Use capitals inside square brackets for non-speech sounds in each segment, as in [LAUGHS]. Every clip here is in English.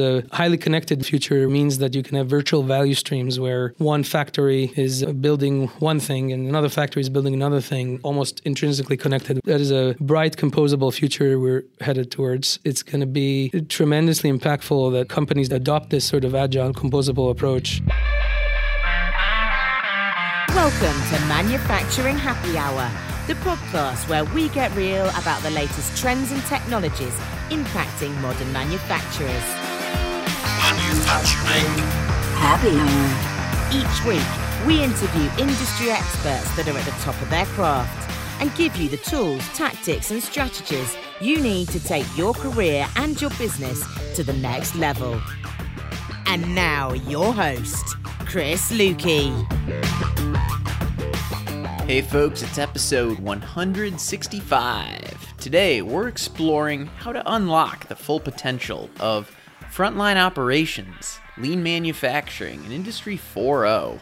The highly connected future means that you can have virtual value streams where one factory is building one thing and another factory is building another thing, almost intrinsically connected. That is a bright, composable future we're headed towards. It's going to be tremendously impactful that companies adopt this sort of agile, composable approach. Welcome to Manufacturing Happy Hour, the podcast where we get real about the latest trends and technologies impacting modern manufacturers. Manufacturing Happy Hour. Each week, we interview industry experts that are at the top of their craft and give you the tools, tactics, and strategies you need to take your career and your business to the next level. And now, your host, Chris Luecke. Hey folks, it's episode 165. Today we're exploring how to unlock the full potential of frontline operations, lean manufacturing, and Industry 4.0.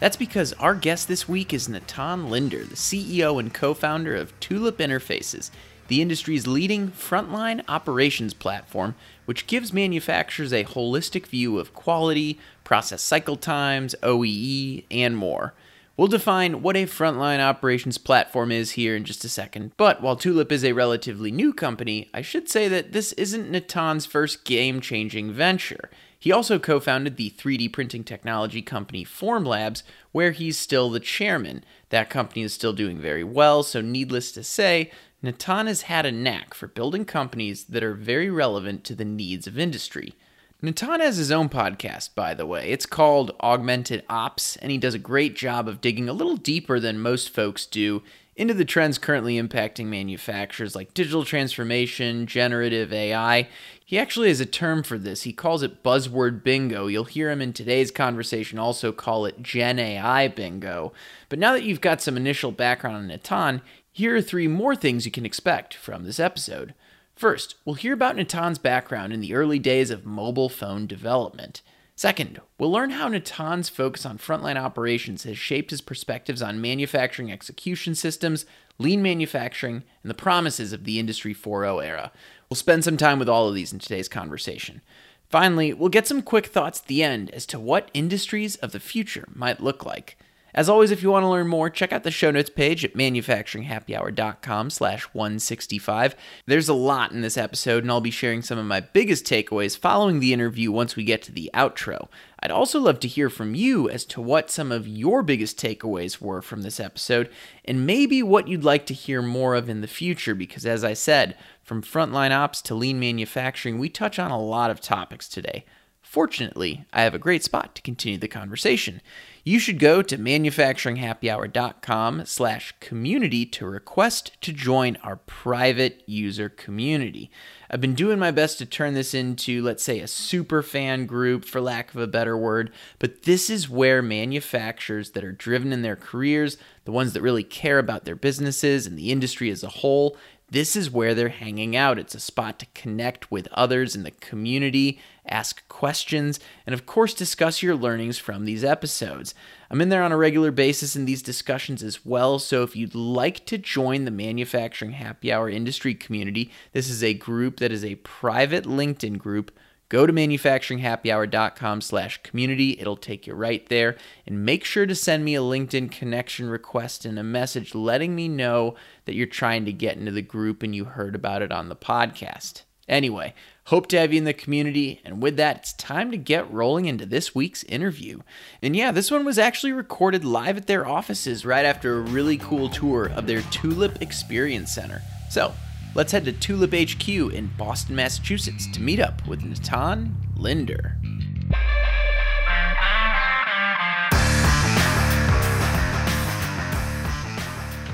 That's because our guest this week is Natan Linder, the CEO and co founder of Tulip Interfaces, the industry's leading frontline operations platform, which gives manufacturers a holistic view of quality, process cycle times, OEE, and more. We'll define what a frontline operations platform is here in just a second, but while Tulip is a relatively new company, I should say that this isn't Natan's first game changing venture. He also co founded the 3D printing technology company Formlabs, where he's still the chairman. That company is still doing very well, so needless to say, Natan has had a knack for building companies that are very relevant to the needs of industry. Natan has his own podcast, by the way. It's called Augmented Ops, and he does a great job of digging a little deeper than most folks do into the trends currently impacting manufacturers like digital transformation, generative AI. He actually has a term for this. He calls it buzzword bingo. You'll hear him in today's conversation also call it Gen AI bingo. But now that you've got some initial background on Natan, here are three more things you can expect from this episode. First, we'll hear about Natan's background in the early days of mobile phone development. Second, we'll learn how Natan's focus on frontline operations has shaped his perspectives on manufacturing execution systems, lean manufacturing, and the promises of the Industry 4.0 era. We'll spend some time with all of these in today's conversation. Finally, we'll get some quick thoughts at the end as to what industries of the future might look like. As always, if you want to learn more, check out the show notes page at manufacturinghappyhour.com slash 165. There's a lot in this episode, and I'll be sharing some of my biggest takeaways following the interview once we get to the outro. I'd also love to hear from you as to what some of your biggest takeaways were from this episode, and maybe what you'd like to hear more of in the future, because as I said, from frontline ops to lean manufacturing, we touch on a lot of topics today. Fortunately, I have a great spot to continue the conversation. You should go to manufacturinghappyhour.com slash community to request to join our private user community. I've been doing my best to turn this into, let's say, a super fan group, for lack of a better word, but this is where manufacturers that are driven in their careers, the ones that really care about their businesses and the industry as a whole, this is where they're hanging out. It's a spot to connect with others in the community, ask questions, and of course, discuss your learnings from these episodes. I'm in there on a regular basis in these discussions as well, so if you'd like to join the Manufacturing Happy Hour industry community, this is a group that is a private LinkedIn group go to manufacturinghappyhour.com slash community. It'll take you right there. And make sure to send me a linkedin connection request and a message letting me know that you're trying to get into the group and you heard about it on the podcast. Anyway hope to have you in the community. And with that it's time to get rolling into this week's interview. And yeah this one was actually recorded live at their offices right after a really cool tour of their tulip experience center. So Let's head to Tulip HQ in Boston, Massachusetts to meet up with Natan Linder.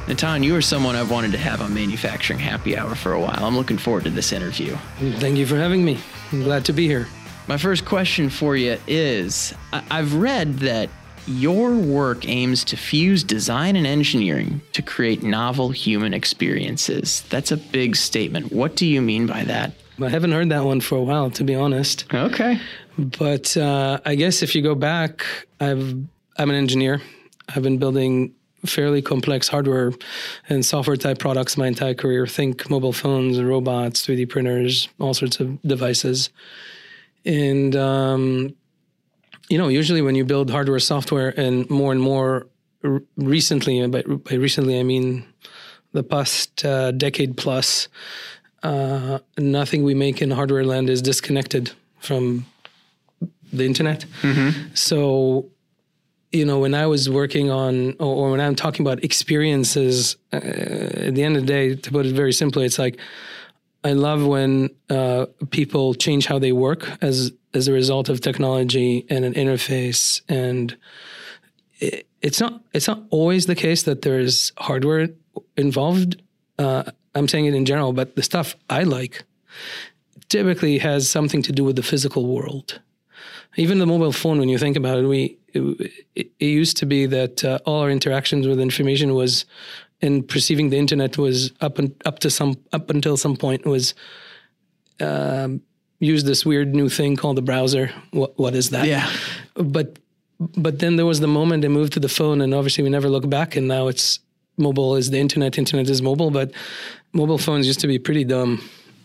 Natan, you are someone I've wanted to have on Manufacturing Happy Hour for a while. I'm looking forward to this interview. Thank you for having me. I'm glad to be here. My first question for you is I've read that your work aims to fuse design and engineering to create novel human experiences. That's a big statement. What do you mean by that? I haven't heard that one for a while, to be honest. Okay. But uh, I guess if you go back, I've I'm an engineer. I've been building fairly complex hardware and software type products my entire career. Think mobile phones, robots, 3D printers, all sorts of devices. and um, you know, usually when you build hardware, software, and more and more r- recently, and by, by recently I mean the past uh, decade plus, uh, nothing we make in hardware land is disconnected from the internet. So, you know, when I was working on, or, or when I'm talking about experiences, uh, at the end of the day, to put it very simply, it's like I love when uh, people change how they work as as a result of technology and an interface. And it, it's not it's not always the case that there is hardware involved. Uh, I'm saying it in general, but the stuff I like typically has something to do with the physical world. Even the mobile phone, when you think about it, we it, it used to be that uh, all our interactions with information was and perceiving the internet was up and up to some up until some point was um, use this weird new thing called the browser. What what is that? Yeah. But but then there was the moment they moved to the phone, and obviously we never look back. And now it's mobile is the internet. Internet is mobile. But mobile phones used to be pretty dumb.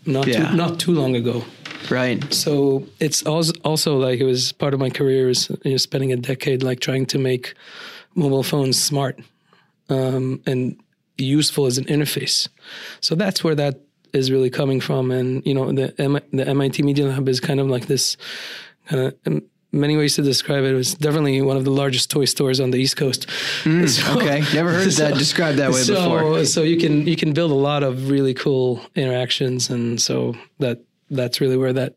Not Yeah. too, not too long ago. Right. So it's also also like it was part of my career is you know, spending a decade like trying to make mobile phones smart um, and useful as an interface. So that's where that is really coming from. And you know the M- the MIT Media Lab is kind of like this kind of. in Many ways to describe it. It was definitely one of the largest toy stores on the East Coast. [LAUGHS] So- Mm, Okay. Never heard that [LAUGHS] described that way so, before. So you can you can build a lot of really cool interactions, and so that that's really where that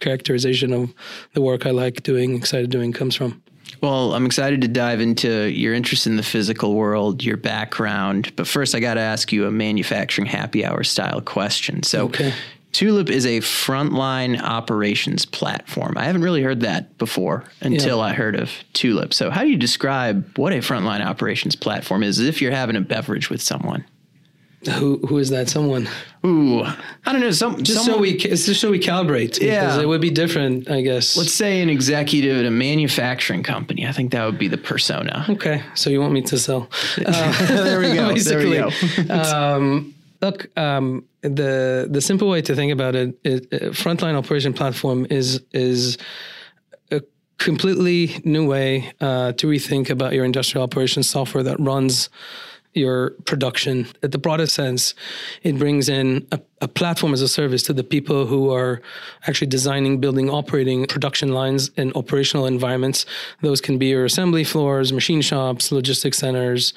characterization of the work I like doing, excited doing, comes from. Well, I'm excited to dive into your interest in the physical world, your background. But first, I got to ask you a manufacturing happy hour style question. So, Okay. Tulip is a frontline operations platform. I haven't really heard that before until I heard of Tulip. So, how do you describe what a frontline operations platform is as if you're having a beverage with someone? Who who is that? Someone Ooh, I don't know. Some, just so we just so we calibrate. because Yeah. it would be different, I guess. let's say an executive at a manufacturing company. I think that would be the persona. Okay, so you want me to sell? Uh, [LAUGHS] there we go. There we go. [LAUGHS] um, look, um, the the simple way to think about it, it uh, frontline operation platform is is a completely new way uh, to rethink about your industrial operations software that runs your production. At the broadest sense, it brings in a, a platform as a service to the people who are actually designing, building, operating production lines and operational environments. Those can be your assembly floors, machine shops, logistics centers,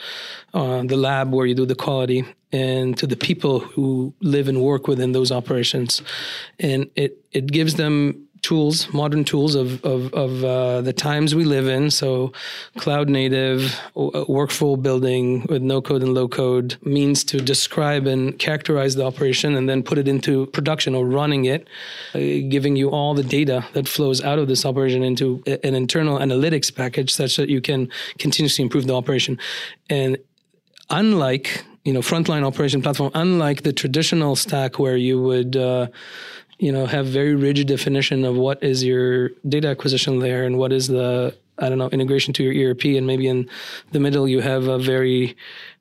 uh, the lab where you do the quality, and to the people who live and work within those operations. And it it gives them tools, modern tools of of, of uh, the times we live in. So, cloud native, workflow building with no code and low code means to describe and characterize the operation and then put it into production or running it, uh, giving you all the data that flows out of this operation into an internal analytics package such that you can continuously improve the operation. And unlike you know frontline operation platform unlike the traditional stack where you would uh, you know have very rigid definition of what is your data acquisition layer and what is the i don't know integration to your erp and maybe in the middle you have a very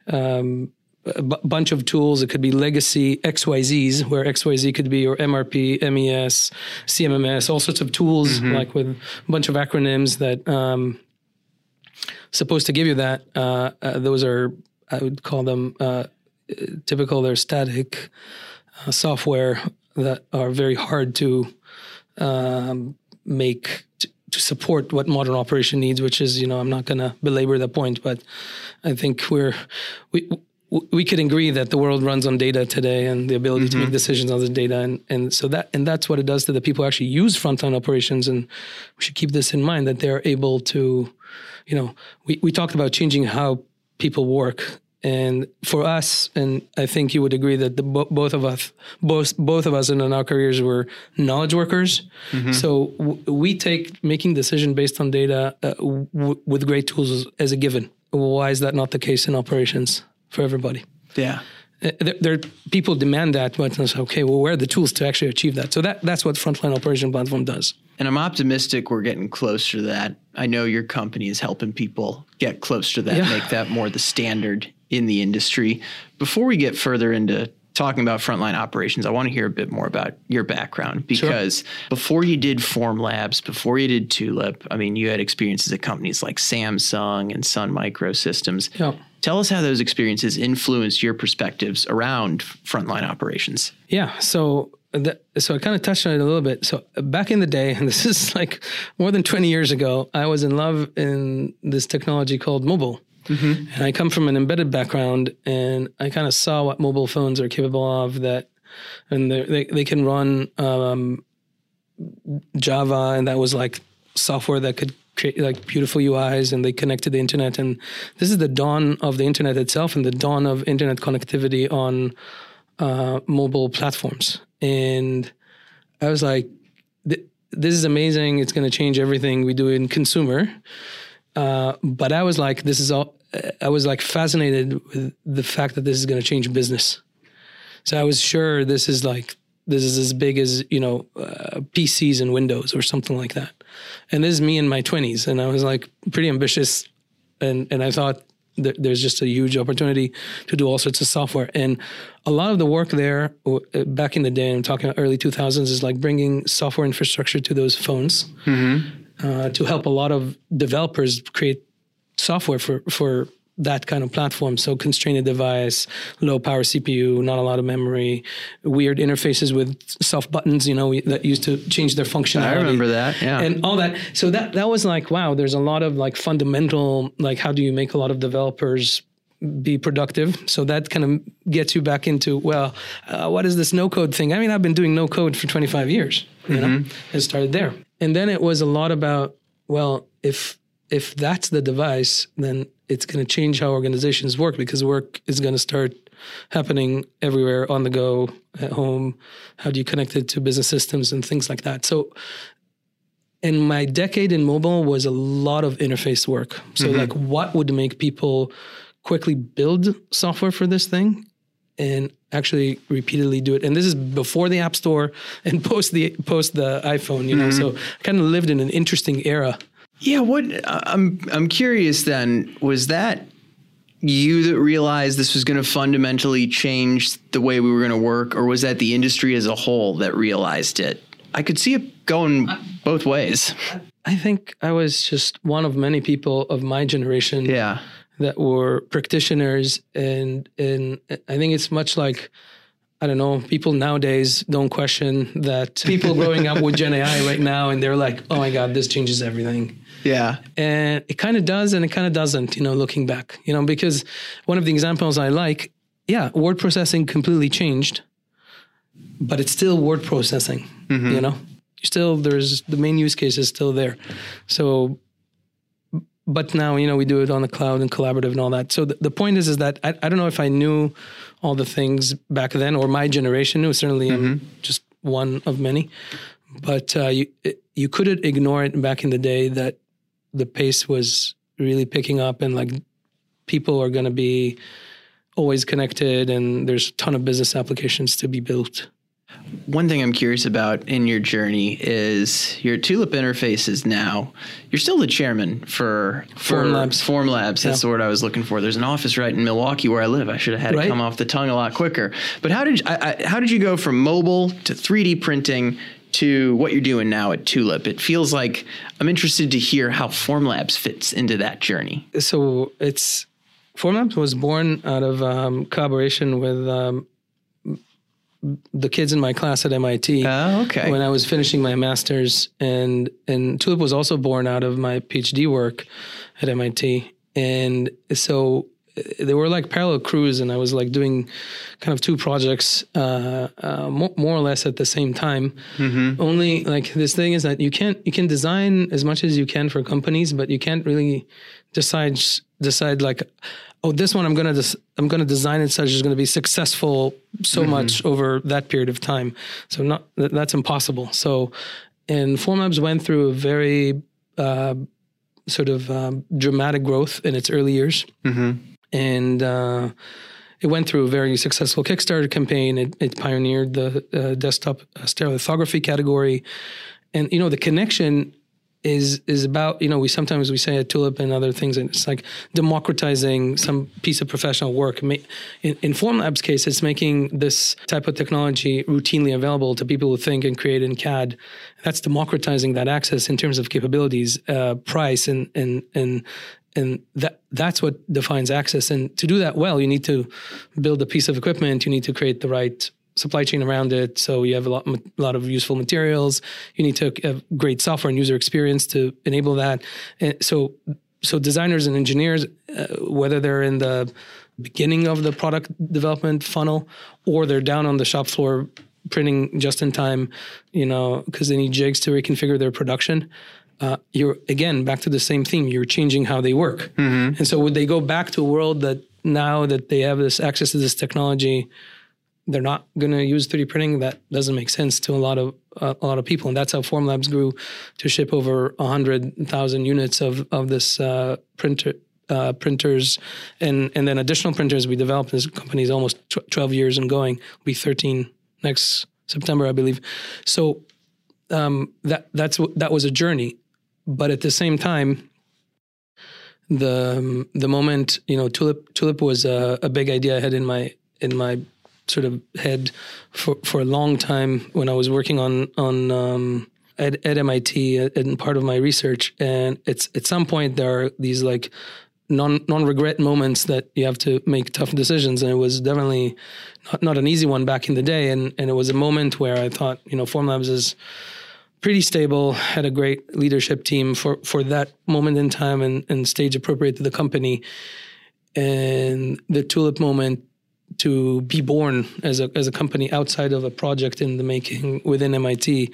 um, a bunch of tools it could be legacy xyz's where xyz could be your mrp mes cmms all sorts of tools like with a bunch of acronyms that um, supposed to give you that. Uh, uh, those are, I would call them uh, typical. They're static uh, software that are very hard to um, make t- to support what modern operation needs. Which is, you know, I'm not going to belabor the point, but I think we're we. We could agree that the world runs on data today, and the ability to make decisions on the data, and, and so that and that's what it does to the people who actually use frontline operations. And we should keep this in mind that they're able to you know, we, we talked about changing how people work. And for us, and I think you would agree that the, both of us, both both of us in our careers were knowledge workers. So w- we take making decision based on data uh, w- with great tools as a given. Why is that not the case in operations for everybody? Yeah. Uh, There, there people demand that, but it's okay. Well, where are the tools to actually achieve that? So that that's what frontline operation platform does. And I'm optimistic we're getting closer to that. I know your company is helping people get closer to that, Yeah. make that more the standard in the industry. Before we get further into talking about frontline operations, I want to hear a bit more about your background because sure. before you did Formlabs, before you did Tulip, I mean, you had experiences at companies like Samsung and Sun Microsystems. Tell us how those experiences influenced your perspectives around frontline operations. Yeah. So the, so I kind of touched on it a little bit. So back in the day, [LAUGHS] and this is like more than 20 years ago, I was in love in this technology called mobile. Mm-hmm. And I come from an embedded background, and I kind of saw what mobile phones are capable of. That, and they they can run um, Java, and that was like software that could create like beautiful UIs, and they connected the internet. And this is the dawn of the internet itself, and the dawn of internet connectivity on uh, mobile platforms. And I was like, this is amazing. It's going to change everything we do in consumer. Uh, but I was like, this is all. I was like fascinated with the fact that this is going to change business. So I was sure this is like this is as big as you know uh, PCs and Windows or something like that. And this is me in my twenties, and I was like pretty ambitious, and and I thought that there's just a huge opportunity to do all sorts of software. And a lot of the work there uh, back in the day, I'm talking about early 2000s, is like bringing software infrastructure to those phones. Mm-hmm uh, to help a lot of developers create software for for that kind of platform. So constrained device, low power CPU, not a lot of memory, weird interfaces with soft buttons, you know, that used to change their functionality. I remember that, yeah. And all that. So that that was like, wow, there's a lot of like fundamental, like how do you make a lot of developers be productive. So that kind of gets you back into well, uh, what is this no code thing? I mean, I've been doing no code for 25 years. You mm-hmm. know, it started there and then it was a lot about well if if that's the device then it's going to change how organizations work because work is going to start happening everywhere on the go at home how do you connect it to business systems and things like that so in my decade in mobile was a lot of interface work so mm-hmm. like what would make people quickly build software for this thing and actually repeatedly do it. And this is before the App Store and [LAUGHS] post the post the iPhone. You know, mm-hmm. so I kind of lived in an interesting era. Yeah. What uh, I'm I'm curious. Then was that you that realized this was going to fundamentally change the way we were going to work, or was that the industry as a whole that realized it? I could see it going uh, both ways. I think I was just one of many people of my generation. Yeah that were practitioners and and I think it's much like I don't know, people nowadays don't question that [LAUGHS] people growing up with Gen AI right now and they're like, "Oh my god, this changes everything." Yeah. And it kind of does and it kind of doesn't, you know, looking back. You know, because one of the examples I like, yeah, word processing completely changed, but it's still word processing, mm-hmm. you know? Still there's the main use case is still there. So but now you know we do it on the cloud and collaborative and all that so the, the point is is that I, I don't know if i knew all the things back then or my generation knew certainly mm-hmm. i'm just one of many but uh, you you couldn't ignore it back in the day that the pace was really picking up and like people are going to be always connected and there's a ton of business applications to be built one thing I'm curious about in your journey is your Tulip interfaces now. You're still the chairman for, for Formlabs. Form Labs. That's yeah. the word I was looking for. There's an office right in Milwaukee where I live. I should have had right? it come off the tongue a lot quicker. But how did I, I, how did you go from mobile to 3D printing to what you're doing now at Tulip? It feels like I'm interested to hear how Formlabs fits into that journey. So it's Formlabs was born out of um, collaboration with um, the kids in my class at MIT. Oh, okay. When I was finishing my master's, and and Tulip was also born out of my PhD work at MIT, and so they were like parallel crews, and I was like doing kind of two projects uh, uh, more, more, or less at the same time. Mm-hmm. Only like this thing is that you can't you can design as much as you can for companies, but you can't really decide decide like oh, this one I'm gonna des- I'm gonna design it such as going to be successful so mm-hmm. much over that period of time. So not that's impossible. So, and Formlabs went through a very uh, sort of um, dramatic growth in its early years, mm-hmm. And. Uh, it went through a very successful Kickstarter campaign. It, it pioneered the uh, desktop stereolithography category, and you know the connection is is about you know we sometimes we say at Tulip and other things and it's like democratizing some piece of professional work. In, in Formlab's case, it's making this type of technology routinely available to people who think and create in CAD. That's democratizing that access in terms of capabilities, uh, price, and and and and that that's what defines access. And to do that well, you need to build a piece of equipment. You need to create the right supply chain around it. So you have a lot, a lot of useful materials. You need to have great software and user experience to enable that. And so, so designers and engineers, uh, whether they're in the beginning of the product development funnel or they're down on the shop floor printing just in time, you know, because they need jigs to reconfigure their production. Uh, you're again back to the same theme. You're changing how they work, mm-hmm. and so would they go back to a world that now that they have this access to this technology, they're not going to use 3D printing. That doesn't make sense to a lot of uh, a lot of people, and that's how Formlabs grew to ship over hundred thousand units of of this uh, printer. Uh, printers and and then additional printers we developed. This company is almost tw- twelve years and going. Will be thirteen next September, I believe. So um, that that's that was a journey, but at the same time, the um, the moment you know tulip tulip was a, a big idea I had in my in my sort of head for for a long time when I was working on on um, at, at MIT and part of my research. And it's at some point there are these like non non regret moments that you have to make tough decisions, and it was definitely not not an easy one back in the day. And and it was a moment where I thought, you know, Formlabs is pretty stable, had a great leadership team for for that moment in time and, and stage appropriate to the company. And the tulip moment to be born as a as a company outside of a project in the making within MIT,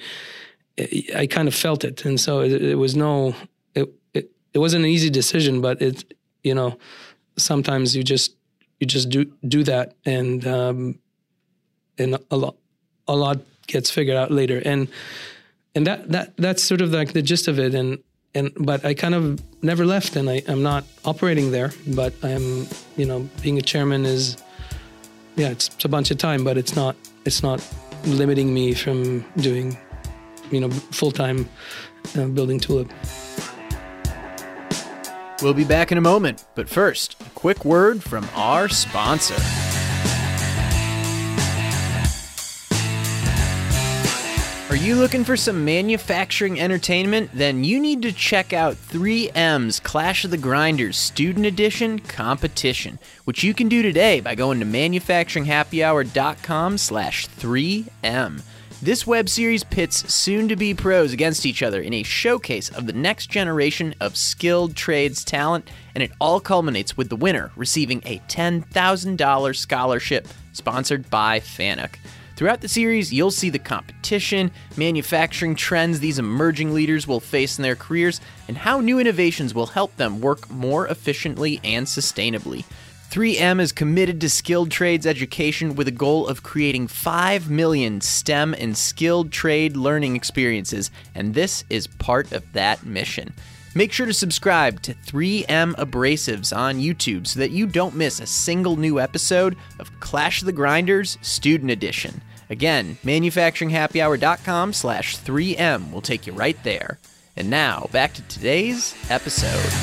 I kind of felt it, and so it, it was no, it, it it wasn't an easy decision, but it you know sometimes you just you just do do that, and um, and a lot a lot gets figured out later, and and that that that's sort of like the gist of it, and and but I kind of never left, and I, I'm not operating there, but I'm you know being a chairman is yeah, it's, it's a bunch of time, but it's not it's not limiting me from doing you know full time uh, building Tulip. We'll be back in a moment, but first, a quick word from our sponsor. Are you looking for some manufacturing entertainment? Then you need to check out 3M's Clash of the Grinders Student Edition Competition, which you can do today by going to manufacturinghappyhour.com slash 3M. This web series pits soon-to-be pros against each other in a showcase of the next generation of skilled trades talent, and it all culminates with the winner receiving a $10,000 scholarship sponsored by FANUC. Throughout the series, you'll see the competition, manufacturing trends these emerging leaders will face in their careers, and how new innovations will help them work more efficiently and sustainably. 3M is committed to skilled trades education with a goal of creating 5 million STEM and skilled trade learning experiences, and this is part of that mission. Make sure to subscribe to 3M Abrasives on YouTube so that you don't miss a single new episode of Clash of the Grinders Student Edition. Again, manufacturinghappyhour.com slash 3M will take you right there. And now, back to today's episode.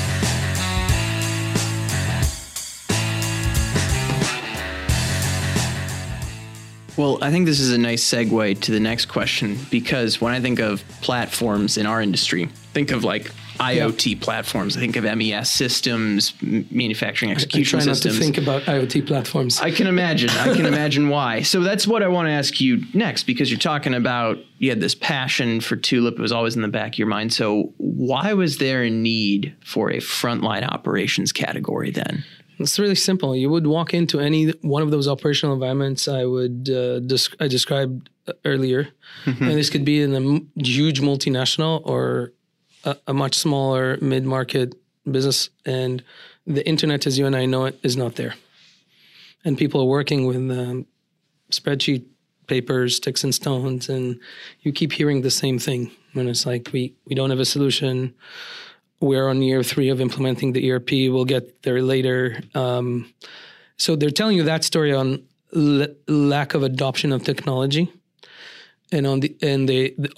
Well, I think this is a nice segue to the next question because when I think of platforms in our industry, think of like IoT yeah. platforms. I think of MES systems, manufacturing execution I, I try systems. Not to think about IoT platforms. I can imagine. I can imagine why. So that's what I want to ask you next, because you're talking about you had this passion for Tulip. It was always in the back of your mind. So why was there a need for a frontline operations category then? It's really simple. You would walk into any one of those operational environments I would uh, desc- I described earlier, mm-hmm. and this could be in a m- huge multinational or a, much smaller mid market business, and the internet, as you and I know it, is not there. And people are working with um, spreadsheet papers, sticks and stones, and you keep hearing the same thing. And it's like we we don't have a solution. We're on year three of implementing the ERP. We'll get there later. Um, so they're telling you that story on l- lack of adoption of technology, and on the and they, the,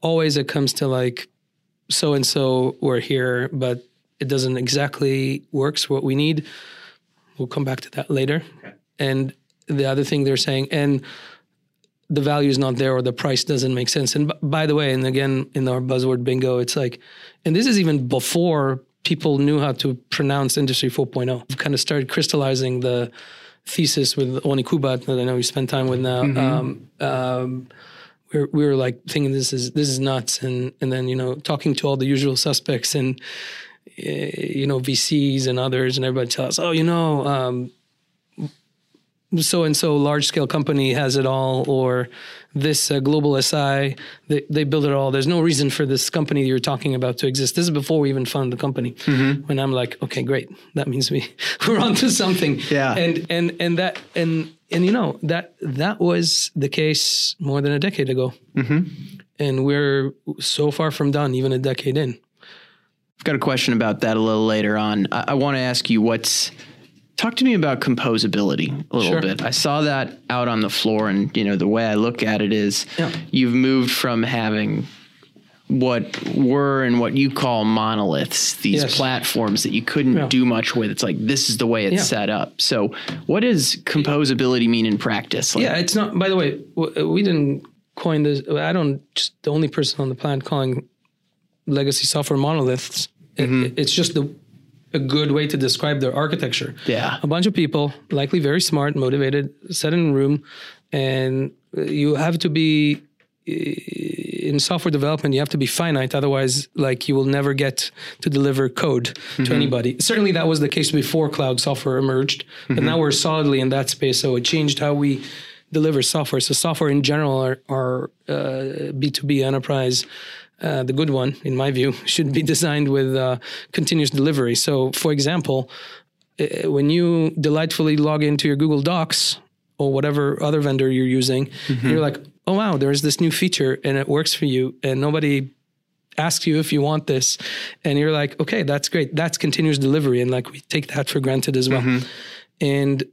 always it comes to like so and so were here, but it doesn't exactly works what we need. We'll come back to that later. Okay. And the other thing they're saying, and the value is not there or the price doesn't make sense. And b- by the way, and again in our buzzword bingo, it's like, and this is even before people knew how to pronounce Industry 4.0. We've kind of started crystallizing the thesis with Rony Kubat that I know you spend time with now. Mm-hmm. Um, um, we were, we were like thinking this is this is nuts, and and then you know talking to all the usual suspects and you know VCs and others, and everybody tells us, oh, you know, um, so and so large scale company has it all, or this uh, global SI they they build it all. There's no reason for this company you're talking about to exist. This is before we even found the company. Mm-hmm. When I'm like, okay, great, that means we [LAUGHS] we're onto something. Yeah, and and and that and and you know that that was the case more than a decade ago, mm-hmm. and we're so far from done, even a decade in. I've got a question about that a little later on. I, I want to ask you what's talk to me about composability a little sure. bit. I saw that out on the floor, and you know the way I look at it is yeah. you've moved from having what were and what you call monoliths, these yes. platforms that you couldn't yeah. do much with. It's like this is the way it's yeah. set up. So, what does composability mean in practice? Like, yeah, it's not. By the way, uh, we didn't coin this. Uh, I don't. Just the only person on the planet calling legacy software monoliths. Mm-hmm. It, it's just the a good way to describe their architecture. Yeah, a bunch of people, likely very smart, motivated, sat in a room, and uh, you have to be in software development you have to be finite otherwise like you will never get to deliver code mm-hmm. to anybody certainly that was the case before cloud software emerged mm-hmm. but now we're solidly in that space so it changed how we deliver software so software in general are, are uh, b2b enterprise uh, the good one, in my view, [LAUGHS] should be designed with uh, continuous delivery. So, for example, uh, when you delightfully log into your Google Docs or whatever other vendor you're using, mm-hmm. you're like, oh, wow, there's this new feature and it works for you, and nobody asks you if you want this. And you're like, okay, that's great. That's continuous delivery. And like, we take that for granted as well. Mm-hmm. And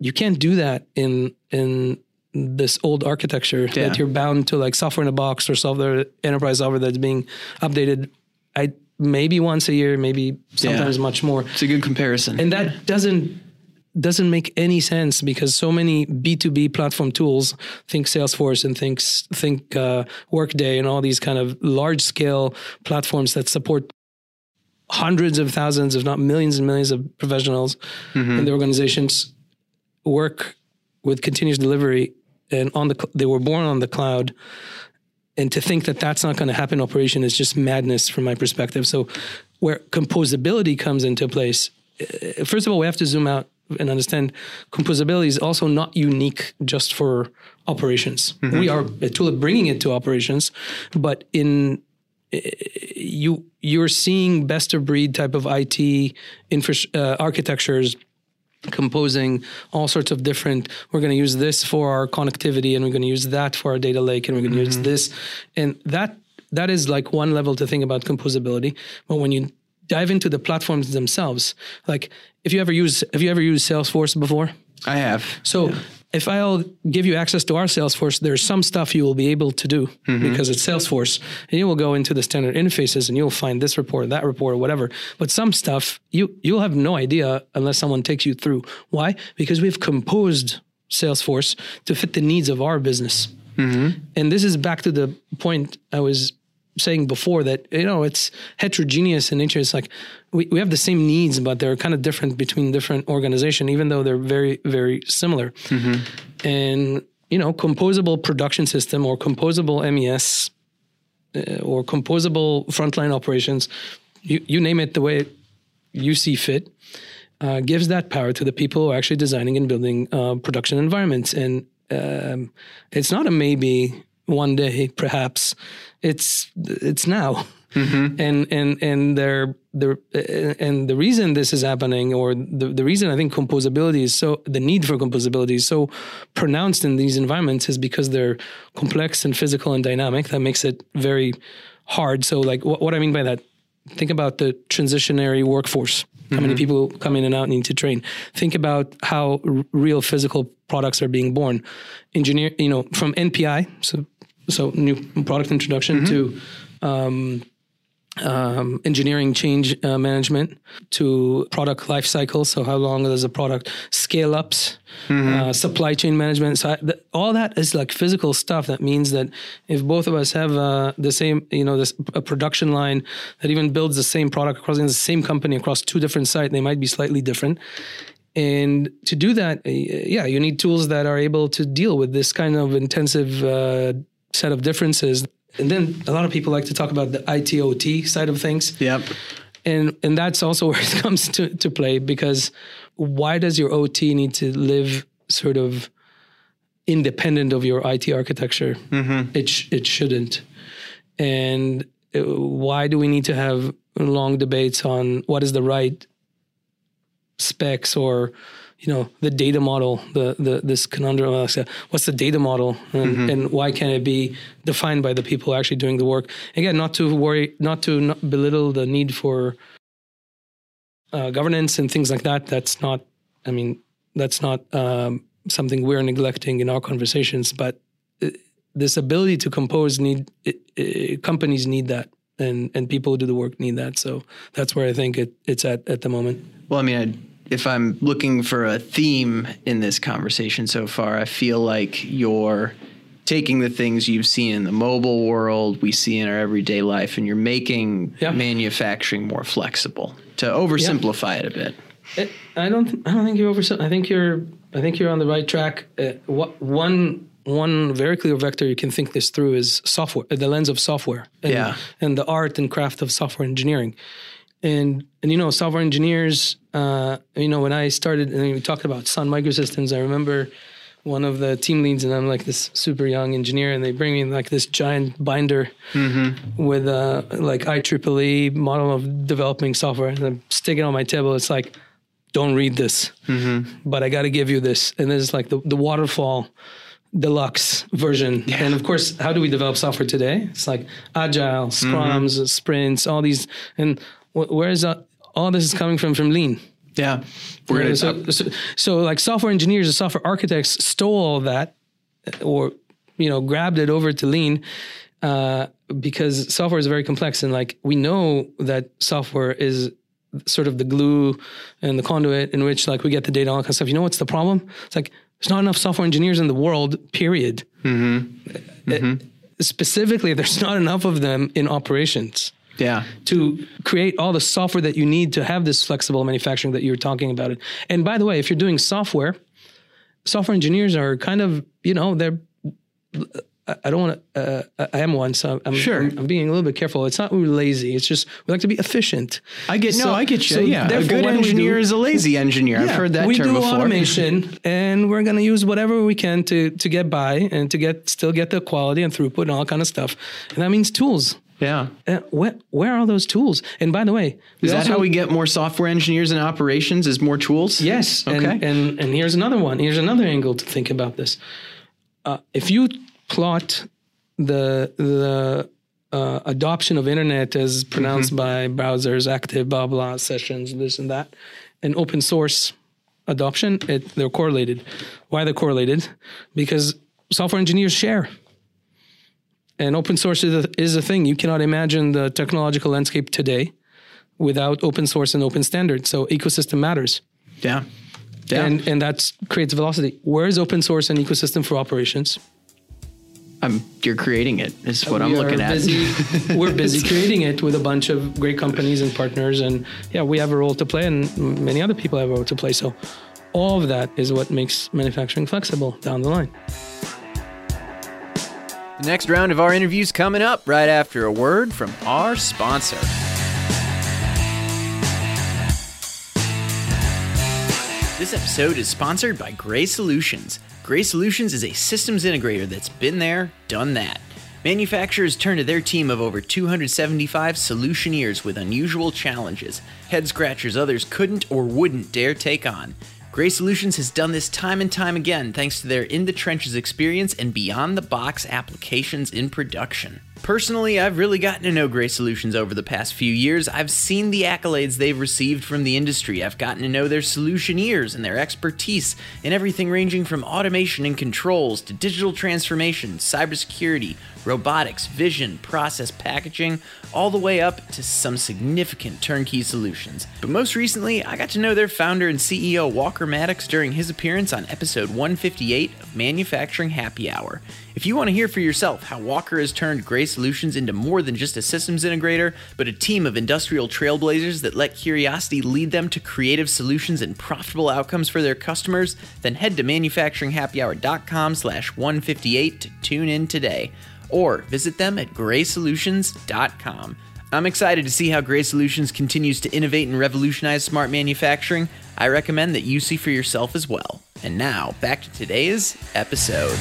you can't do that in in this old architecture yeah. that you're bound to like software in a box or software enterprise software that's being updated i maybe once a year maybe sometimes yeah. much more it's a good comparison and that doesn't doesn't make any sense because so many b2b platform tools think salesforce and thinks think uh, workday and all these kind of large scale platforms that support hundreds of thousands if not millions and millions of professionals mm-hmm. in the organizations work with continuous delivery and on the they were born on the cloud and to think that that's not going to happen in operation is just madness from my perspective so where composability comes into place uh, first of all we have to zoom out and understand composability is also not unique just for operations mm-hmm. we are a tool of bringing it to operations but in uh, you you're seeing best of breed type of IT infra, uh, architectures composing all sorts of different we're going to use this for our connectivity and we're going to use that for our data lake and we're going to mm-hmm. use this and that that is like one level to think about composability but when you dive into the platforms themselves like if you ever use have you ever used salesforce before i have so yeah if I'll give you access to our Salesforce, there's some stuff you will be able to do mm-hmm. because it's Salesforce. And you will go into the standard interfaces and you'll find this report, that report, or whatever. But some stuff you you'll have no idea unless someone takes you through. Why? Because we've composed Salesforce to fit the needs of our business. Mm-hmm. And this is back to the point I was saying before that you know it's heterogeneous in nature. It's like we, we have the same needs, but they're kind of different between different organizations, even though they're very very similar. Mm-hmm. And you know, composable production system or composable MES uh, or composable frontline operations, you you name it the way you see fit. Uh, gives that power to the people who are actually designing and building uh, production environments. And um, it's not a maybe one day, perhaps it's it's now. Mm-hmm. And and and they're the and the reason this is happening, or the, the reason I think composability is so the need for composability is so pronounced in these environments is because they're complex and physical and dynamic. That makes it very hard. So, like, what, what I mean by that, think about the transitionary workforce. How mm-hmm. many people come in and out need to train? Think about how r- real physical products are being born. Engineer, you know, from NPI, so so new product introduction mm-hmm. to um, um, engineering change uh, management to product life cycle. So how long does a product scale ups, mm-hmm. uh, supply chain management. So I, th- all that is like physical stuff. That means that if both of us have uh, the same, you know, this a production line that even builds the same product across the same company across two different sites, they might be slightly different. And to do that, uh, yeah, you need tools that are able to deal with this kind of intensive uh, set of differences and then a lot of people like to talk about the ITOT side of things. Yep. And and that's also [LAUGHS] where it comes to, to play because why does your OT need to live sort of independent of your IT architecture? Mm-hmm. It sh- it shouldn't. And uh, why do we need to have long debates on what is the right specs or you know the data model the, the this conundrum Alexa, what's the data model and, mm-hmm. and, why can't it be defined by the people actually doing the work? Again not to worry not to not belittle the need for uh, governance and things like that. That's not i mean that's not um, something we're neglecting in our conversations but uh, this ability to compose need companies need that and and people who do the work need that. So that's where i think it, it's at at the moment. Well i mean I, if I'm looking for a theme in this conversation so far, I feel like you're taking the things you've seen in the mobile world, we see in our everyday life, and you're making yeah. manufacturing more flexible. To oversimplify yeah. it a bit, it, I don't. I don't think you're over. I think you're. I think you're on the right track. Uh, what one one very clear vector you can think this through is software, the lens of software, and, yeah. and the art and craft of software engineering and and you know software engineers uh, you know when i started and we talked about sun microsystems i remember one of the team leads and i'm like this super young engineer and they bring me like this giant binder mm-hmm. with a like ieee model of developing software and i'm sticking on my table it's like don't read this mm-hmm. but i got to give you this and this is like the, the waterfall deluxe version. Yeah. And of course, how do we develop software today? It's like agile, scrums, mm-hmm. sprints, all these. And where is uh, all this is coming from from lean? Yeah. We're going so, so, so like software engineers and software architects stole all that or you know grabbed it over to lean uh, because software is very complex and like we know that software is sort of the glue and the conduit in which like we get the data and all that kind of stuff. You know what's the problem? It's like there's not enough software engineers in the world period. Mm-hmm. Mm-hmm. It, specifically there's not enough of them in operations yeah to create all the software that you need to have this flexible manufacturing that you were talking about it and by the way if you're doing software software engineers are kind of you know they're I don't want to. Uh, I am one, so I'm, sure. I'm, I'm, being a little bit careful. It's not really lazy. It's just we like to be efficient. I get so, no. I get you. So yeah, a good engineer do, is a lazy engineer. Yeah, I've heard that we term do before. automation, and we're going to use whatever we can to to get by and to get still get the quality and throughput and all kind of stuff. And that means tools. Yeah. Uh, where, where are those tools? And by the way, is that also, how we get more software engineers and operations? Is more tools? Yes. Okay. And, and, and here's another one. Here's another angle to think about this. Uh, if you plot the the uh, adoption of internet as pronounced mm-hmm. by browsers, active, blah blah sessions, this and that, and open source adoption, it, they're correlated. Why they're correlated? Because software engineers share and open source is a, is a thing. You cannot imagine the technological landscape today without open source and open standards. So ecosystem matters. Yeah. Yeah. And and that creates velocity. Where is open source and ecosystem for operations? I'm you're creating it. Is what we I'm looking busy, at. [LAUGHS] we're busy creating it with a bunch of great companies and partners, and yeah, we have a role to play, and many other people have a role to play. So, all of that is what makes manufacturing flexible down the line. The next round of our interviews coming up right after a word from our sponsor. This episode is sponsored by Gray Solutions. Gray Solutions is a systems integrator that's been there, done that. Manufacturers turn to their team of over 275 solutioneers with unusual challenges, head scratchers others couldn't or wouldn't dare take on. Gray Solutions has done this time and time again thanks to their in the trenches experience and beyond the box applications in production. Personally, I've really gotten to know Gray Solutions over the past few years. I've seen the accolades they've received from the industry. I've gotten to know their solutioneers and their expertise in everything ranging from automation and controls to digital transformation, cybersecurity, robotics, vision, process packaging, all the way up to some significant turnkey solutions. But most recently, I got to know their founder and CEO Walker Maddox during his appearance on episode 158 of Manufacturing Happy Hour. If you want to hear for yourself how Walker has turned Gray Solutions into more than just a systems integrator, but a team of industrial trailblazers that let curiosity lead them to creative solutions and profitable outcomes for their customers, then head to manufacturinghappyhour.com slash 158 to tune in today. Or visit them at graysolutions.com. I'm excited to see how Gray Solutions continues to innovate and revolutionize smart manufacturing. I recommend that you see for yourself as well. And now, back to today's episode.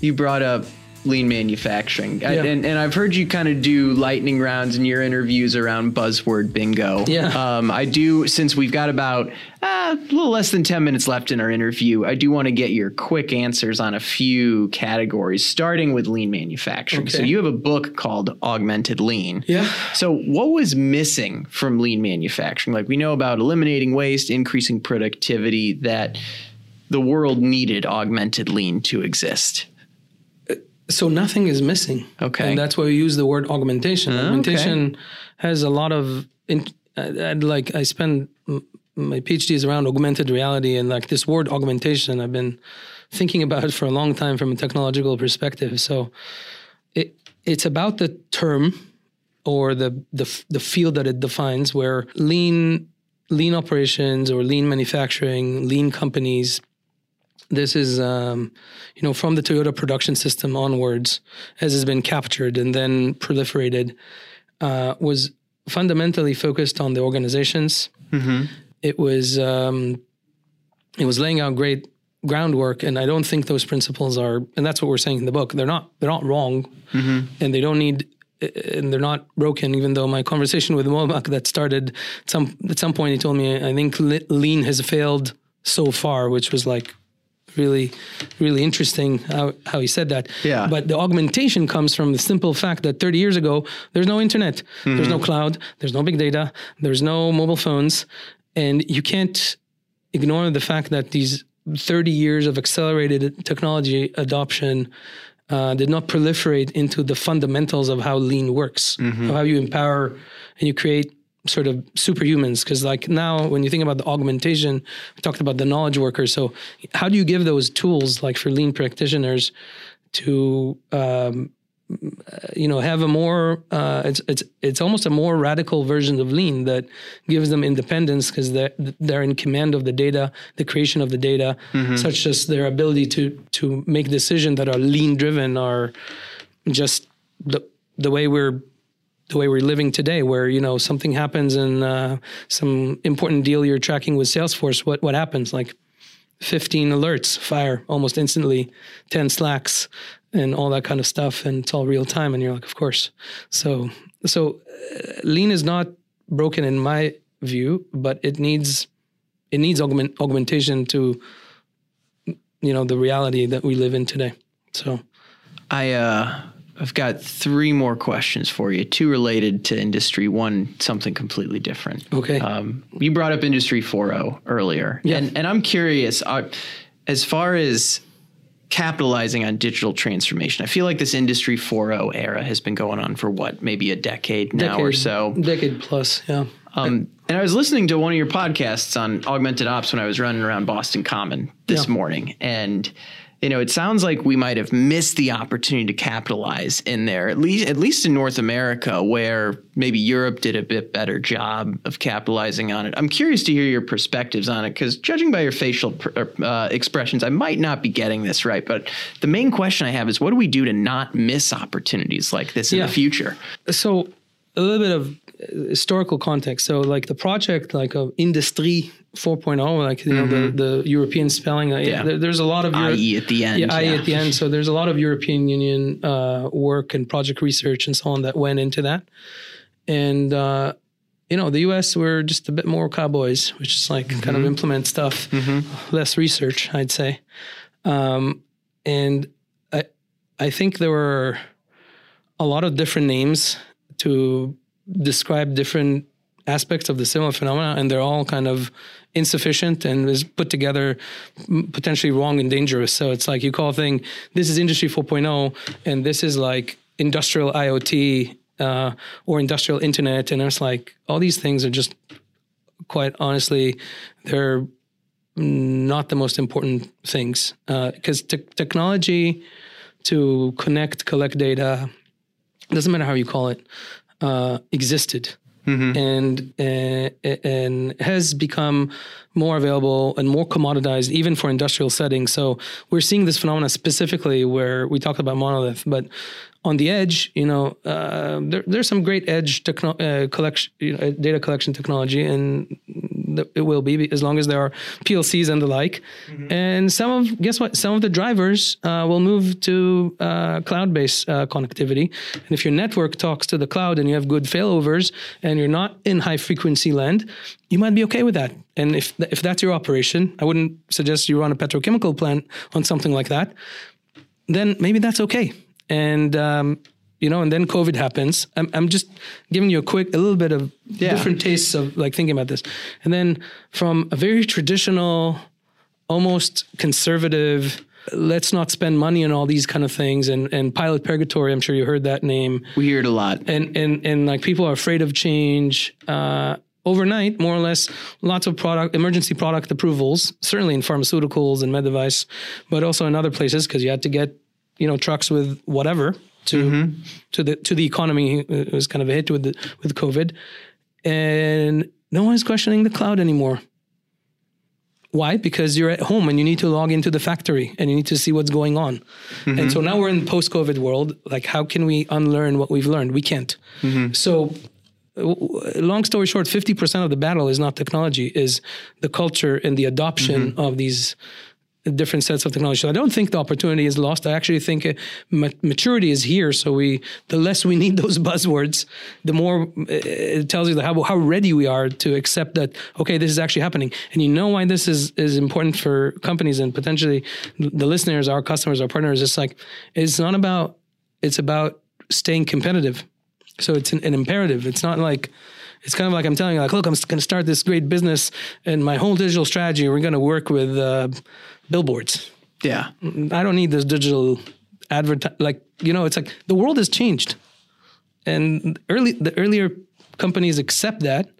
You brought up lean manufacturing. I- and, and i've heard you kind of do lightning rounds in your interviews around buzzword bingo. Yeah. um, i do since we've got about uh, a little less than 10 minutes left in our interview i do want to get your quick answers on a few categories starting with lean manufacturing. So you have a book called augmented lean. Yeah. so what was missing from lean manufacturing? Like we know about eliminating waste increasing productivity that the world needed augmented lean to exist So nothing is missing. Okay. And that's why we use the word augmentation. okay. augmentation has a lot of, in, uh, I'd like, I spend my PhD is around augmented reality and like this word augmentation, I've been thinking about it for a long time from a technological perspective. So it it's about the term or the the the field that it defines where lean lean operations or lean manufacturing, lean companies this is um, you know from the Toyota production system onwards, as has been captured and then proliferated, uh, was fundamentally focused on the organizations. It was um, it was laying out great groundwork, and I don't think those principles are, and that's what we're saying in the book. They're not they're not wrong, and they don't need. And they're not broken, even though my conversation with Momak that started some at some point, he told me I think lean has failed so far, which was like really really interesting how, how he said that. Yeah. but the augmentation comes from the simple fact that 30 years ago there's no internet. There's no cloud. There's no big data. There's no mobile phones. And you can't ignore the fact that these 30 years of accelerated technology adoption uh, did not proliferate into the fundamentals of how lean works, of how you empower and you create sort of superhumans. Because like now, when you think about the augmentation, we talked about the knowledge workers. So how do you give those tools, like for lean practitioners, to um, you know have a more uh, it's it's it's almost a more radical version of lean that gives them independence because they're they're in command of the data the creation of the data such as their ability to to make decisions that are lean driven are just the the way we're the way we're living today where you know something happens and uh, some important deal you're tracking with salesforce what what happens? Like 15 alerts fire almost instantly 10 slacks and all that kind of stuff and it's all real time and you're like of course. So so uh, lean is not broken in my view but it needs it needs augment, augmentation to you know the reality that we live in today. So. I uh, I've got three more questions for you. Two related to industry. One something completely different. Okay. Um, you brought up Industry 4.0 earlier, Yeah. and and I'm curious uh, as far as capitalizing on digital transformation. I feel like this Industry 4.0 era has been going on for what maybe a decade now or so. decade plus yeah Um, and I was listening to one of your podcasts on augmented ops when I was running around Boston Common this Yeah. morning. And, you know, it sounds like we might have missed the opportunity to capitalize in there, at least, at least in North America, where maybe Europe did a bit better job of capitalizing on it. I'm curious to hear your perspectives on it because judging by your facial pr- uh, expressions, I might not be getting this right. But the main question I have is what do we do to not miss opportunities like this in Yeah. the future? so a little bit of historical context. So like the project, like of Industrie 4.0, like you know the the European spelling. Uh, Yeah. there- there's a lot of Euro- IE at the end. yeah, IE yeah. at the end. So there's a lot of European Union uh, work and project research and so on that went into that. And uh, you know, the US, we're just a bit more cowboys, which is like mm-hmm. kind of implement stuff, mm-hmm. less research, I'd say. Um, and I, I think there were a lot of different names to describe different aspects of the similar phenomena, and they're all kind of insufficient and is put together potentially wrong and dangerous. So it's like you call a thing, this is Industry 4.0, and this is like industrial IoT uh, or industrial internet, and it's like all these things are just quite honestly they're not the most important things because uh, te- technology to connect, collect data doesn't matter how you call it uh, existed. Mm-hmm. and uh, and has become more available and more commoditized even for industrial settings. So we're seeing this phenomena specifically where we talked about monolith, but on the edge, you know, uh, there, there's some great edge techno- uh, collection, you know, data collection technology, and it will be as long as there are PLCs and the like. Mm-hmm. And some of guess what? Some of the drivers uh, will move to uh, cloud-based uh, connectivity. And if your network talks to the cloud and you have good failovers, and you're not in high-frequency land, you might be okay with that. And if if that's your operation, I wouldn't suggest you run a petrochemical plant on something like that. Then maybe that's okay and um, you know, and then COVID happens. I'm, I'm just giving you a quick, a little bit of yeah. different tastes of like thinking about this, and then from a very traditional, almost conservative. Let's not spend money on all these kind of things, and and pilot purgatory. I'm sure you heard that name. We hear it a lot, and and and like people are afraid of change. Uh, overnight, more or less, lots of product emergency product approvals, certainly in pharmaceuticals and med device, but also in other places because you had to get you know trucks with whatever to mm-hmm. to the to the economy it was kind of a hit with the, with COVID, and no one is questioning the cloud anymore. Why? Because you're at home and you need to log into the factory and you need to see what's going on. Mm-hmm. And so now we're in the post-COVID world. Like, how can we unlearn what we've learned? We can't. Mm-hmm. So long story short 50% of the battle is not technology is the culture and the adoption mm-hmm. of these different sets of technology. So I don't think the opportunity is lost. I actually think uh, maturity is here. So we, the less we need [LAUGHS] those buzzwords, the more uh, it tells you how, how ready we are to accept that. Okay, this is actually happening, and you know why this is is important for companies and potentially the listeners, our customers, our partners. It's like it's not about it's about staying competitive. So it's an, an imperative. It's not like it's kind of like I'm telling you, like, look, I'm going to start this great business, and my whole digital strategy, we're going to work with uh, billboards. Yeah. I don't need this digital advertise. Like, you know, it's like the world has changed. And early, the earlier companies accept that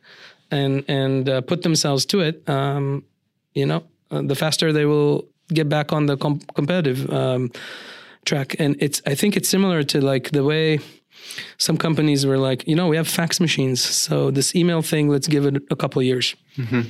and, and uh, put themselves to it, um, you know, uh, the faster they will get back on the com- competitive um, track. And it's, I think it's similar to like the way some companies were like, you know, we have fax machines. So this email thing, let's give it a couple of years. Mm-hmm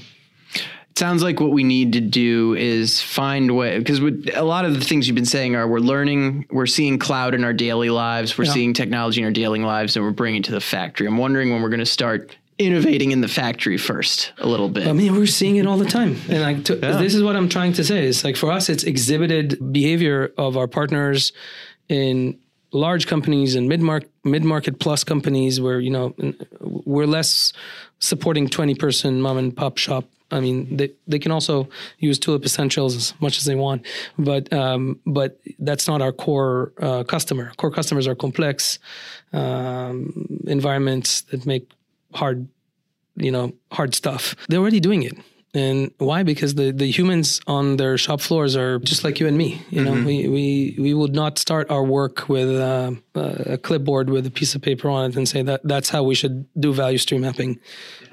sounds like what we need to do is find way because a lot of the things you've been saying are we're learning we're seeing cloud in our daily lives we're yeah. seeing technology in our daily lives and we're bringing it to the factory i'm wondering when we're going to start innovating in the factory first a little bit i mean we're seeing it all the time and like to, yeah. this is what i'm trying to say is like for us it's exhibited behavior of our partners in large companies and mid-market mid-market plus companies where you know we're less supporting 20 person mom and pop shop I mean, they, they can also use Tulip Essentials as much as they want, but um, but that's not our core uh, customer. Core customers are complex um, environments that make hard, you know, hard stuff. They're already doing it. And why? Because the, the humans on their shop floors are just like you and me. You know, mm-hmm. we, we we would not start our work with uh, a clipboard with a piece of paper on it and say that that's how we should do value stream mapping.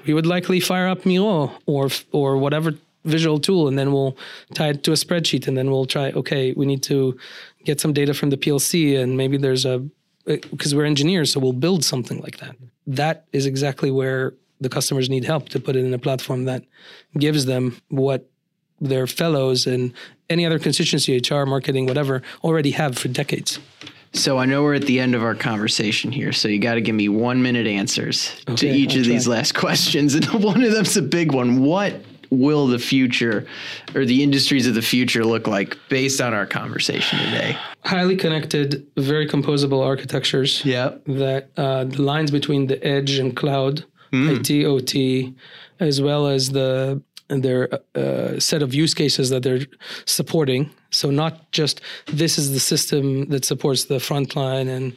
We would likely fire up Miro or or whatever visual tool, and then we'll tie it to a spreadsheet, and then we'll try. Okay, we need to get some data from the PLC, and maybe there's a because we're engineers, so we'll build something like that. That is exactly where the customers need help to put it in a platform that gives them what their fellows and any other constituency, HR, marketing, whatever, already have for decades. So I know we're at the end of our conversation here, so you got to give me one minute answers okay, to each I'll of try. these last [LAUGHS] questions, and [LAUGHS] one of them's a big one. What will the future or the industries of the future look like based on our conversation today? Highly connected, very composable architectures. Yeah. That uh, the lines between the edge and cloud IT, OT, as well as the their uh, set of use cases that they're supporting. So not just this is the system that supports the frontline and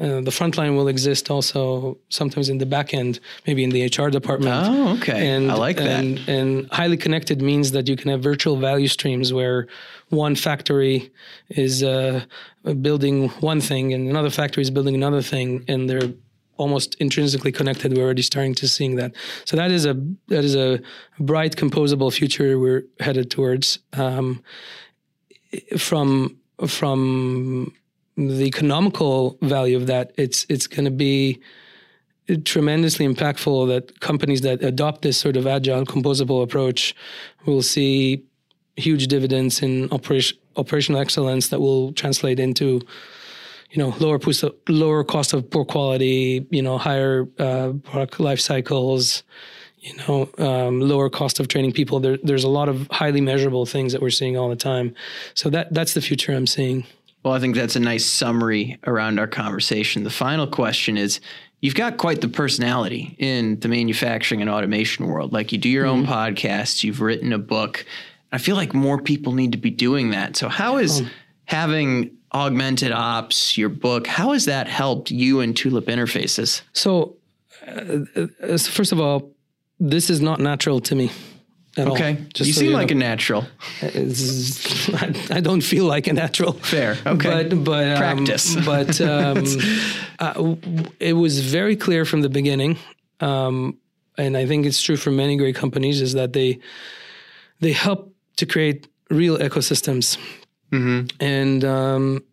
uh, the frontline will exist also sometimes in the back end, maybe in the HR department. Oh, okay. And, I like that. And, and highly connected means that you can have virtual value streams where one factory is uh, building one thing and another factory is building another thing, and they're almost intrinsically connected. We're already starting to seeing that. So that is a that is a bright composable future we're headed towards. Um, from from the economical value of that, it's it's going to be tremendously impactful that companies that adopt this sort of agile composable approach will see huge dividends in operation, operational excellence that will translate into you know lower lower cost of poor quality you know higher uh, product life cycles you know um, lower cost of training people there, there's a lot of highly measurable things that we're seeing all the time so that that's the future i'm seeing well, I think that's a nice summary around our conversation. The final question is you've got quite the personality in the manufacturing and automation world. Like you do your mm-hmm. own podcasts, you've written a book. I feel like more people need to be doing that. So, how is oh. having augmented ops, your book, how has that helped you and Tulip Interfaces? So, uh, uh first of all, this is not natural to me at okay. you so seem you like a natural. [LAUGHS] I don't feel like a natural. Fair. Okay. But but um, practice. [LAUGHS] but [LAUGHS] um, uh, it was very clear from the beginning, um, and I think it's true for many great companies, is that they they help to create real ecosystems, mm-hmm. and um,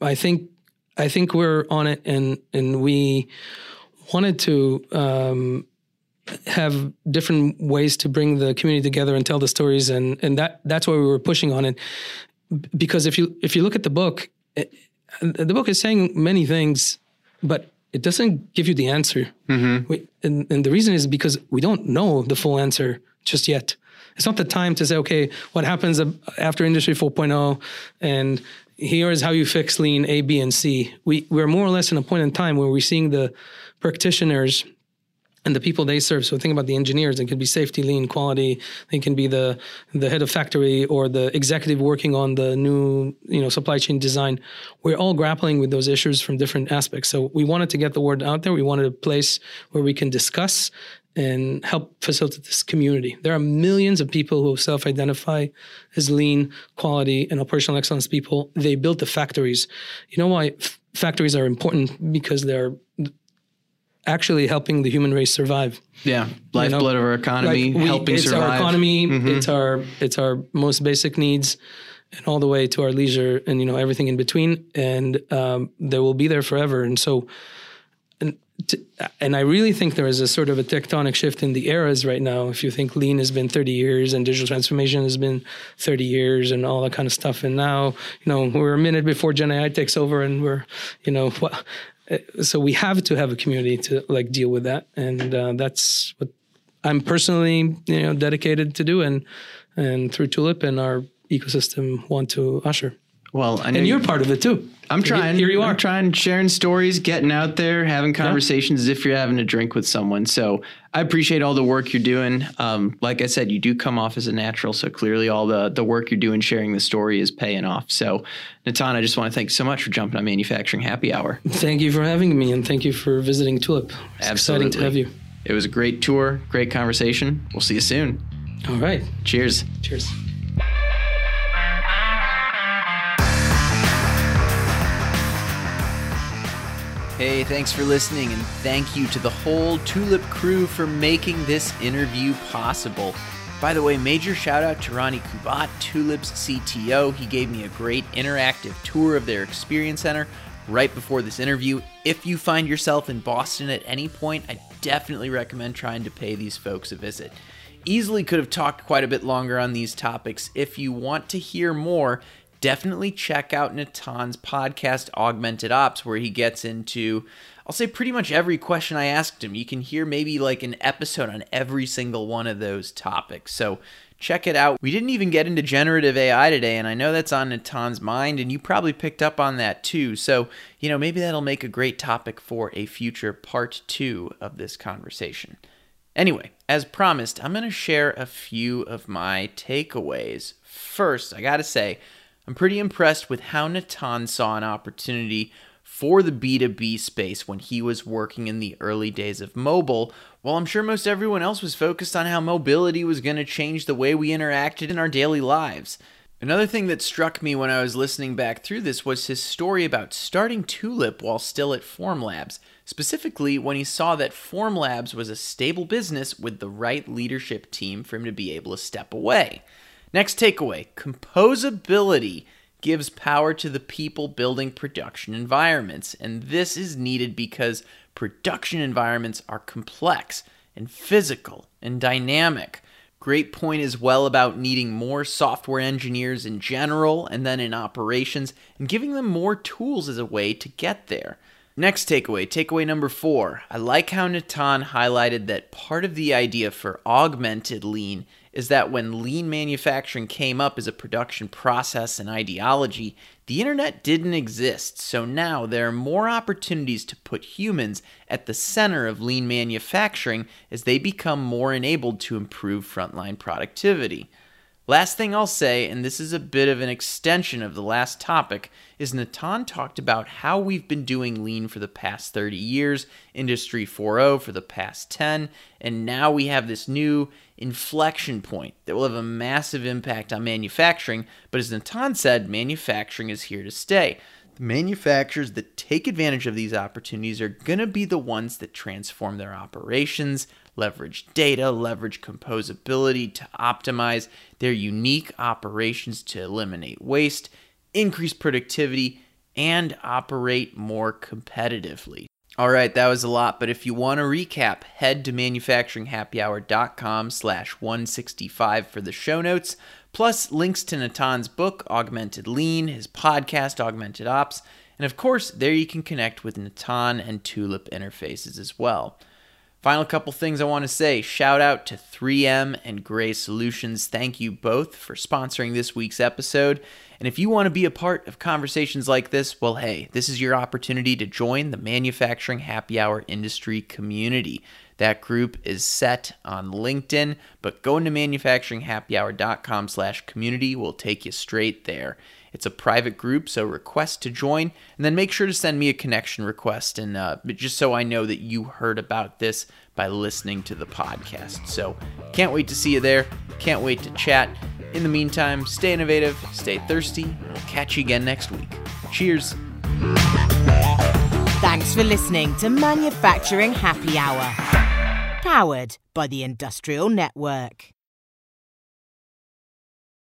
I think I think we're on it, and and we wanted to um, have different ways to bring the community together and tell the stories and and that that's why we were pushing on it because if you if you look at the book it, the book is saying many things but it doesn't give you the answer mm-hmm. we, and, and the reason is because we don't know the full answer just yet it's not the time to say okay what happens after industry 4.0 and here is how you fix lean a b and c we we're more or less in a point in time where we're seeing the practitioners and the people they serve. So think about the engineers. It could be safety, lean, quality. They can be the the head of factory or the executive working on the new you know supply chain design. We're all grappling with those issues from different aspects. So we wanted to get the word out there. We wanted a place where we can discuss and help facilitate this community. There are millions of people who self-identify as lean, quality, and operational excellence people. They built the factories. You know why? F- factories are important because they're actually helping the human race survive. Yeah, lifeblood you know? of our economy, like we, helping it's survive. It's our economy. Mm-hmm. It's our it's our most basic needs, and all the way to our leisure, and you know everything in between. And um, they will be there forever. And so, to, and I really think there is a sort of a tectonic shift in the eras right now. If you think lean has been 30 years and digital transformation has been 30 years and all that kind of stuff, and now you know we're a minute before Gen AI takes over, and we're you know what uh, so we have to have a community to like deal with that, and uh, that's what I'm personally you know dedicated to do, and and through Tulip and our ecosystem want to usher. Well, and you're part of it too. I'm trying. Here you are. I'm trying, sharing stories, getting out there, having conversations yeah. as if you're having a drink with someone. So I appreciate all the work you're doing. Um, like I said, you do come off as a natural. So clearly, all the the work you're doing, sharing the story, is paying off. So, Natan, I just want to thank you so much for jumping on Manufacturing Happy Hour. Thank you for having me, and thank you for visiting Tulip. It's Absolutely. exciting to have you. It was a great tour, great conversation. We'll see you soon. All right. Cheers. Cheers. Hey, thanks for listening, and thank you to the whole Tulip crew for making this interview possible. By the way, major shout out to Rony Kubat, Tulip's CTO. He gave me a great interactive tour of their experience center right before this interview. If you find yourself in Boston at any point, I definitely recommend trying to pay these folks a visit. Easily could have talked quite a bit longer on these topics. If you want to hear more, definitely check out Natan's podcast, Augmented Ops, where he gets into, I'll say, pretty much every question I asked him. You can hear maybe like an episode on every single one of those topics. So check it out. We didn't even get into generative AI today, and I know that's on Natan's mind, and you probably picked up on that too. So, you know, maybe that'll make a great topic for a future part two of this conversation. Anyway, as promised, I'm going to share a few of my takeaways. First, I got to say, I'm pretty impressed with how Natan saw an opportunity for the B2B space when he was working in the early days of mobile, while I'm sure most everyone else was focused on how mobility was going to change the way we interacted in our daily lives. Another thing that struck me when I was listening back through this was his story about starting Tulip while still at Formlabs, specifically when he saw that Formlabs was a stable business with the right leadership team for him to be able to step away. Next takeaway composability gives power to the people building production environments. And this is needed because production environments are complex and physical and dynamic. Great point as well about needing more software engineers in general and then in operations and giving them more tools as a way to get there. Next takeaway, takeaway number four. I like how Natan highlighted that part of the idea for augmented lean is that when lean manufacturing came up as a production process and ideology, the internet didn't exist. So now there are more opportunities to put humans at the center of lean manufacturing as they become more enabled to improve frontline productivity. Last thing I'll say, and this is a bit of an extension of the last topic, is Natan talked about how we've been doing lean for the past 30 years, Industry 4.0 for the past 10, and now we have this new inflection point that will have a massive impact on manufacturing. But as Natan said, manufacturing is here to stay. The manufacturers that take advantage of these opportunities are going to be the ones that transform their operations, leverage data, leverage composability to optimize their unique operations to eliminate waste, increase productivity, and operate more competitively. All right, that was a lot, but if you want to recap, head to manufacturinghappyhour.com slash 165 for the show notes, plus links to Natan's book, Augmented Lean, his podcast, Augmented Ops, and of course, there you can connect with Natan and Tulip interfaces as well. Final couple things I want to say. Shout out to 3M and Gray Solutions. Thank you both for sponsoring this week's episode. And if you want to be a part of conversations like this, well, hey, this is your opportunity to join the manufacturing happy hour industry community. That group is set on LinkedIn, but going to manufacturinghappyhour.com slash community will take you straight there. It's a private group, so request to join, and then make sure to send me a connection request, and uh, just so I know that you heard about this by listening to the podcast. So can't wait to see you there. Can't wait to chat. In the meantime, stay innovative, stay thirsty, and we'll catch you again next week. Cheers. Thanks for listening to Manufacturing Happy Hour, powered by the Industrial Network.